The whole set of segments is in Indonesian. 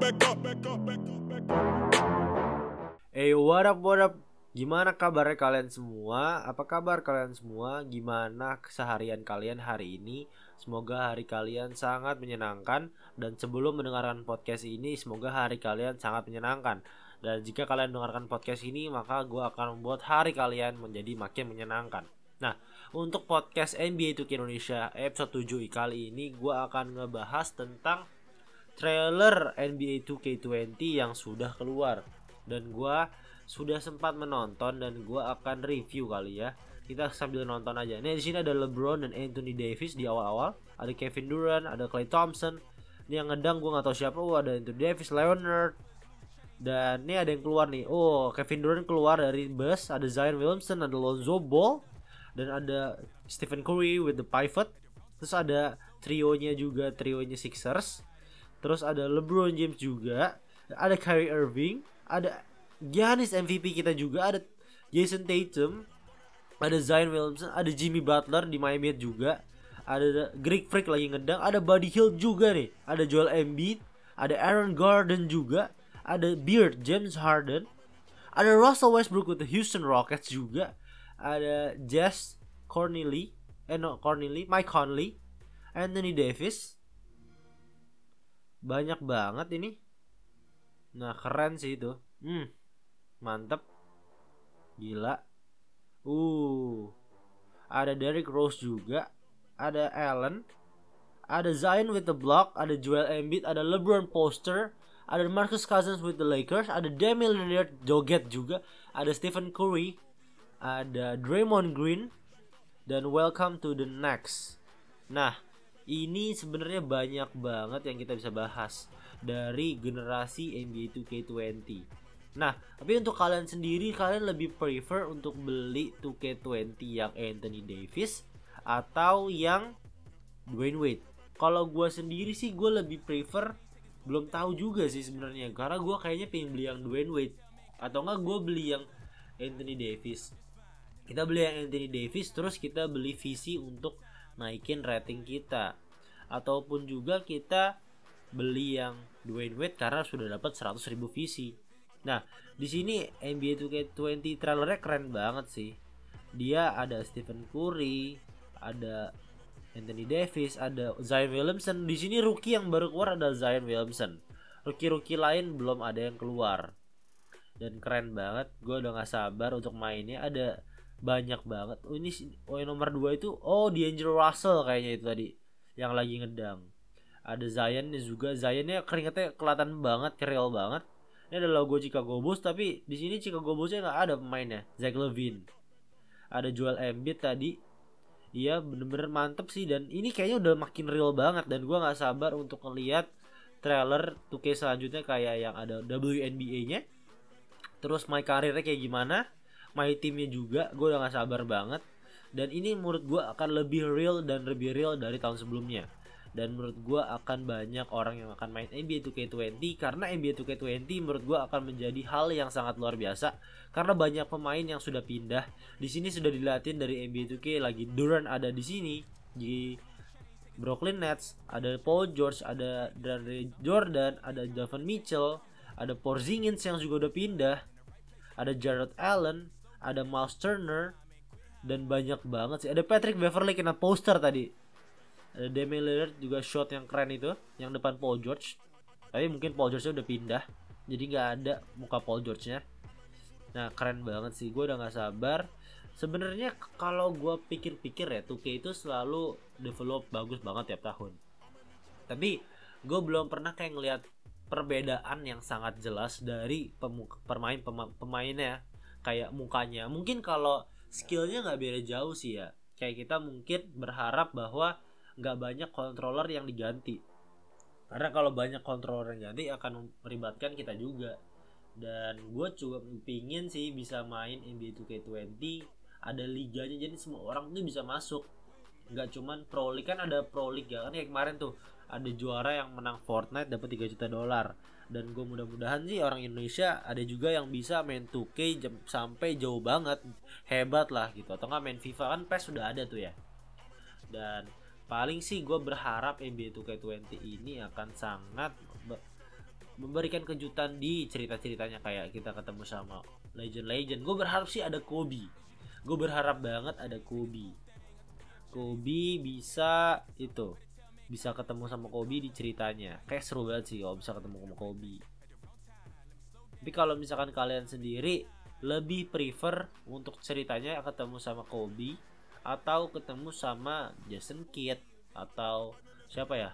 back up, back. Hey what up what up Gimana kabarnya kalian semua? Apa kabar kalian semua? Gimana keseharian kalian hari ini? Semoga hari kalian sangat menyenangkan Dan sebelum mendengarkan podcast ini Semoga hari kalian sangat menyenangkan Dan jika kalian mendengarkan podcast ini Maka gue akan membuat hari kalian menjadi makin menyenangkan Nah untuk podcast NBA 2K Indonesia episode 7 kali ini Gue akan ngebahas tentang trailer NBA 2K20 yang sudah keluar dan gua sudah sempat menonton dan gua akan review kali ya. Kita sambil nonton aja. Nih di sini ada LeBron dan Anthony Davis di awal-awal, ada Kevin Durant, ada Klay Thompson. Ini yang ngedang gua nggak tahu siapa. Oh, ada Anthony Davis, Leonard. Dan ini ada yang keluar nih. Oh, Kevin Durant keluar dari bus, ada Zion Williamson, ada Lonzo Ball dan ada Stephen Curry with the pivot. Terus ada trionya juga, trionya Sixers. Terus ada LeBron James juga, ada Kyrie Irving, ada Giannis MVP kita juga ada Jason Tatum ada Zion Williamson ada Jimmy Butler di Miami Heat juga ada Greek Freak lagi ngedang ada Buddy Hield juga nih ada Joel Embiid ada Aaron Gordon juga ada Beard James Harden ada Russell Westbrook with the Houston Rockets juga ada Jess Cornely eh no Cornely Mike Conley Anthony Davis banyak banget ini. Nah keren sih itu. Hmm mantep. Gila. Uh ada Derrick Rose juga ada Allen ada Zion with the block ada Joel Embiid ada LeBron poster ada Marcus Cousins with the Lakers ada Damian Lillard joget juga ada Stephen Curry ada Draymond Green dan welcome to the next. Nah ini sebenarnya banyak banget yang kita bisa bahas dari generasi NBA 2K20 Nah, tapi untuk kalian sendiri kalian lebih prefer untuk beli 2K20 yang Anthony Davis atau yang Dwayne Wade? Kalau gue sendiri sih gue lebih prefer belum tahu juga sih sebenarnya karena gue kayaknya pengen beli yang Dwayne Wade atau enggak gue beli yang Anthony Davis. Kita beli yang Anthony Davis terus kita beli visi untuk naikin rating kita ataupun juga kita beli yang Dwayne Wade karena sudah dapat 100.000 visi Nah, di sini NBA 2K20 trailernya keren banget sih. Dia ada Stephen Curry, ada Anthony Davis, ada Zion Williamson. Di sini rookie yang baru keluar ada Zion Williamson. Rookie-rookie lain belum ada yang keluar. Dan keren banget. Gue udah gak sabar untuk mainnya. Ada banyak banget. Oh ini oh yang nomor 2 itu oh D'Angelo Russell kayaknya itu tadi yang lagi ngedang. Ada Zion juga. Zionnya keringetnya kelihatan banget, keril banget. Ini ada logo Chicago Bulls tapi di sini Chicago Bullsnya nggak ada pemainnya. Zach Levine. Ada Joel Embiid tadi. Iya bener-bener mantep sih. Dan ini kayaknya udah makin real banget. Dan gue nggak sabar untuk ngeliat trailer 2K selanjutnya kayak yang ada WNBA-nya terus my karirnya kayak gimana my teamnya juga gue udah nggak sabar banget. Dan ini menurut gue akan lebih real dan lebih real dari tahun sebelumnya. Dan menurut gue akan banyak orang yang akan main NBA 2K20 karena NBA 2K20 menurut gue akan menjadi hal yang sangat luar biasa. Karena banyak pemain yang sudah pindah. Di sini sudah dilatih dari NBA 2K lagi. Durant ada di sini di Brooklyn Nets ada Paul George ada dari Jordan ada Javon Mitchell ada Porzingis yang juga udah pindah ada Jared Allen ada Miles Turner dan banyak banget sih. Ada Patrick Beverly kena poster tadi. Ada Damian Lillard juga shot yang keren itu yang depan Paul George. Tapi mungkin Paul George udah pindah jadi nggak ada muka Paul George nya nah keren banget sih gue udah nggak sabar. Sebenarnya kalau gue pikir-pikir ya 2K itu selalu develop bagus banget tiap tahun. Tapi gue belum pernah kayak ngelihat perbedaan yang sangat jelas dari pemain pemainnya kayak mukanya. Mungkin kalau skillnya nggak beda jauh sih ya. Kayak kita mungkin berharap bahwa nggak banyak controller yang diganti. Karena kalau banyak controller yang ganti akan meribatkan kita juga. Dan gue juga pingin sih bisa main NBA 2K20 ada liganya jadi semua orang tuh bisa masuk. Nggak cuman pro league. Kan ada pro league ya kan? Kayak kemarin tuh ada juara yang menang Fortnite dapat 3 juta dolar. Dan gue mudah-mudahan sih orang Indonesia ada juga yang bisa main 2K jam, sampai jauh banget. Hebat lah gitu. Atau nggak main FIFA kan PES sudah ada tuh ya. Dan paling sih gue berharap NBA 2K20 ini akan sangat memberikan kejutan di cerita-ceritanya kayak kita ketemu sama legend-legend. Gue berharap sih ada Kobe. Gue berharap banget ada Kobe. Kobe bisa itu bisa ketemu sama Kobe di ceritanya. Kayak seru banget sih kalau bisa ketemu sama Kobe. Tapi kalau misalkan kalian sendiri lebih prefer untuk ceritanya ketemu sama Kobe atau ketemu sama Jason Kidd atau siapa ya?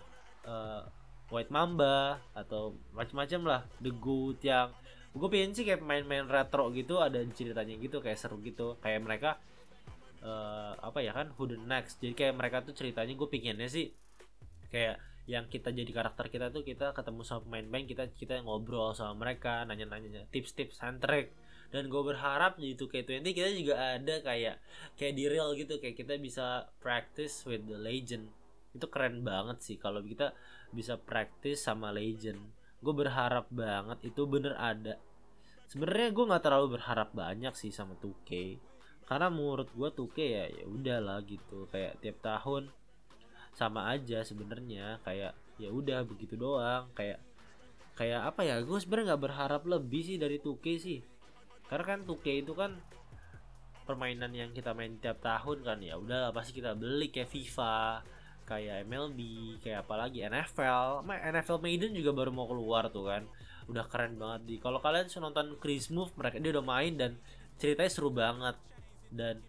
Eh, White Mamba atau macam-macam lah The Goat yang gue pengen sih kayak main-main retro gitu ada ceritanya gitu kayak seru gitu. Kayak mereka eh, apa ya kan Who the Next. Jadi kayak mereka tuh ceritanya gue pinginnya sih kayak yang kita jadi karakter kita tuh kita ketemu sama pemain-pemain kita kita ngobrol sama mereka nanya-nanya tips-tips and trick dan gue berharap di 2K20 kita juga ada kayak kayak di real gitu kayak kita bisa practice with the legend. Itu keren banget sih kalau kita bisa practice sama legend. Gue berharap banget itu bener ada. Sebenarnya gue nggak terlalu berharap banyak sih sama 2K karena menurut gue 2K ya ya udahlah gitu. Kayak tiap tahun sama aja sebenarnya kayak ya udah begitu doang kayak kayak apa ya gue sebenarnya nggak berharap lebih sih dari 2K sih. Karena kan 2K itu kan permainan yang kita main tiap tahun kan ya udah pasti kita beli kayak FIFA kayak MLB kayak apalagi NFL NFL Maiden juga baru mau keluar tuh kan. Udah keren banget di kalau kalian sudah nonton Chris Move mereka dia udah main dan ceritanya seru banget. Dan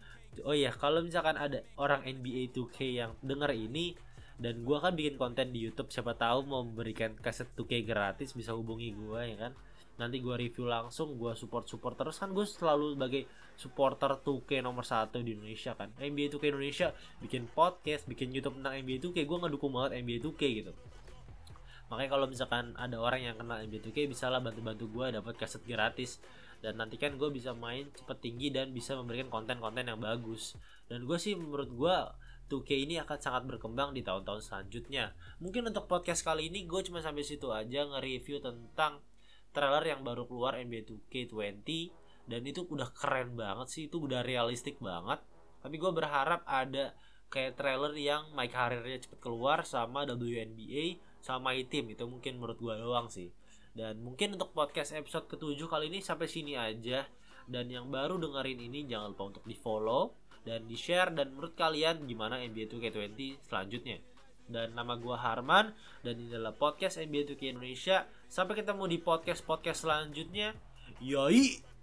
oh iya kalau misalkan ada orang NBA 2K yang denger ini dan gua kan bikin konten di YouTube siapa tahu mau memberikan kaset 2K gratis bisa hubungi gua ya kan? Nanti gua review langsung gua support support terus kan gue selalu sebagai supporter 2K nomor satu di Indonesia kan? NBA 2K Indonesia bikin podcast bikin YouTube tentang NBA 2K gue ngedukung banget NBA 2K gitu. Makanya kalau misalkan ada orang yang kenal NBA 2K bisa lah bantu-bantu gue dapat kaset gratis dan nanti kan gue bisa main cepet tinggi dan bisa memberikan konten-konten yang bagus. Dan gue sih menurut gue 2K ini akan sangat berkembang di tahun-tahun selanjutnya. Mungkin untuk podcast kali ini gue cuma sampai situ aja nge-review tentang trailer yang baru keluar NBA 2K20 dan itu udah keren banget sih itu udah realistik banget. Tapi gue berharap ada kayak trailer yang my karirnya cepet keluar sama WNBA sama my team itu mungkin menurut gue doang sih dan mungkin untuk podcast episode ketujuh kali ini sampai sini aja. Dan yang baru dengerin ini jangan lupa untuk di follow dan di share dan menurut kalian gimana NBA 2K20 selanjutnya. Dan nama gua Harman dan ini adalah podcast NBA 2K Indonesia. Sampai ketemu di podcast podcast selanjutnya. Yoi